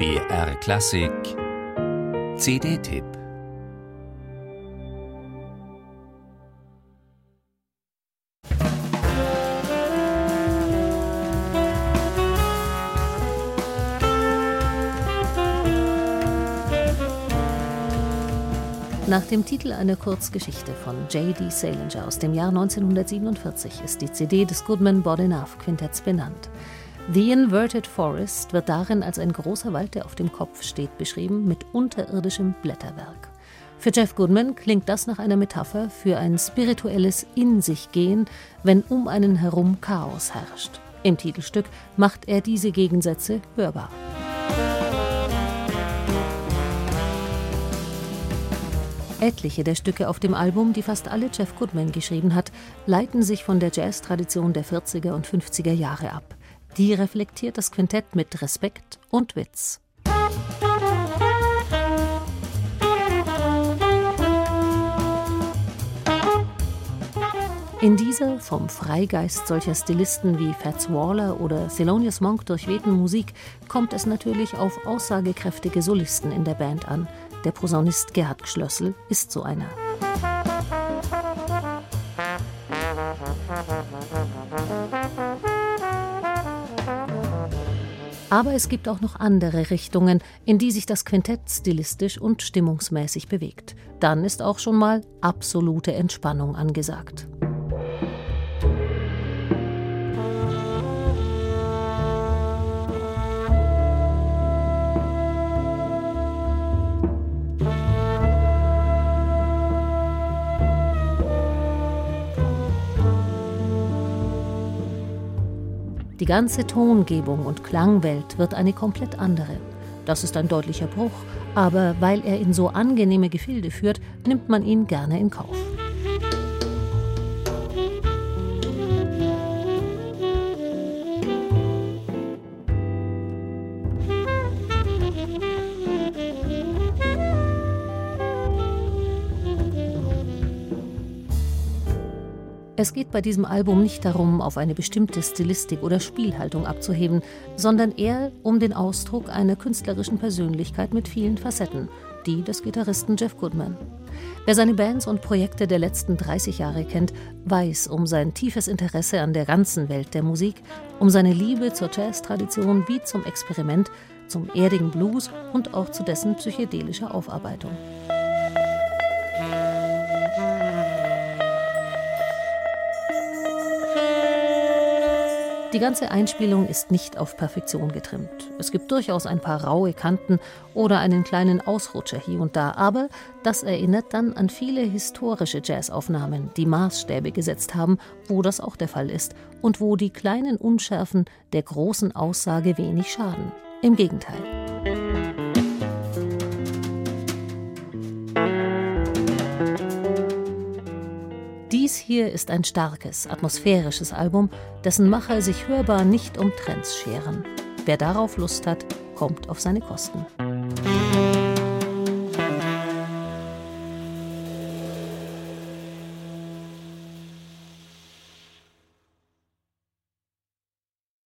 BR Klassik CD-Tipp Nach dem Titel einer Kurzgeschichte von J.D. Salinger aus dem Jahr 1947 ist die CD des Goodman Bodenough Quintetts benannt. The Inverted Forest wird darin als ein großer Wald, der auf dem Kopf steht, beschrieben, mit unterirdischem Blätterwerk. Für Jeff Goodman klingt das nach einer Metapher für ein spirituelles In sich gehen, wenn um einen herum Chaos herrscht. Im Titelstück macht er diese Gegensätze hörbar. Etliche der Stücke auf dem Album, die fast alle Jeff Goodman geschrieben hat, leiten sich von der Jazz-Tradition der 40er und 50er Jahre ab. Die reflektiert das Quintett mit Respekt und Witz. In dieser vom Freigeist solcher Stilisten wie Fats Waller oder Thelonious Monk durchwehten Musik kommt es natürlich auf aussagekräftige Solisten in der Band an. Der Posaunist Gerhard Schlössel ist so einer. Aber es gibt auch noch andere Richtungen, in die sich das Quintett stilistisch und stimmungsmäßig bewegt. Dann ist auch schon mal absolute Entspannung angesagt. Die ganze Tongebung und Klangwelt wird eine komplett andere. Das ist ein deutlicher Bruch, aber weil er in so angenehme Gefilde führt, nimmt man ihn gerne in Kauf. Es geht bei diesem Album nicht darum, auf eine bestimmte Stilistik oder Spielhaltung abzuheben, sondern eher um den Ausdruck einer künstlerischen Persönlichkeit mit vielen Facetten, die des Gitarristen Jeff Goodman. Wer seine Bands und Projekte der letzten 30 Jahre kennt, weiß um sein tiefes Interesse an der ganzen Welt der Musik, um seine Liebe zur Jazz-Tradition wie zum Experiment, zum erdigen Blues und auch zu dessen psychedelischer Aufarbeitung. Die ganze Einspielung ist nicht auf Perfektion getrimmt. Es gibt durchaus ein paar raue Kanten oder einen kleinen Ausrutscher hier und da, aber das erinnert dann an viele historische Jazzaufnahmen, die Maßstäbe gesetzt haben, wo das auch der Fall ist und wo die kleinen Unschärfen der großen Aussage wenig schaden. Im Gegenteil. Dies hier ist ein starkes, atmosphärisches Album, dessen Macher sich hörbar nicht um Trends scheren. Wer darauf Lust hat, kommt auf seine Kosten.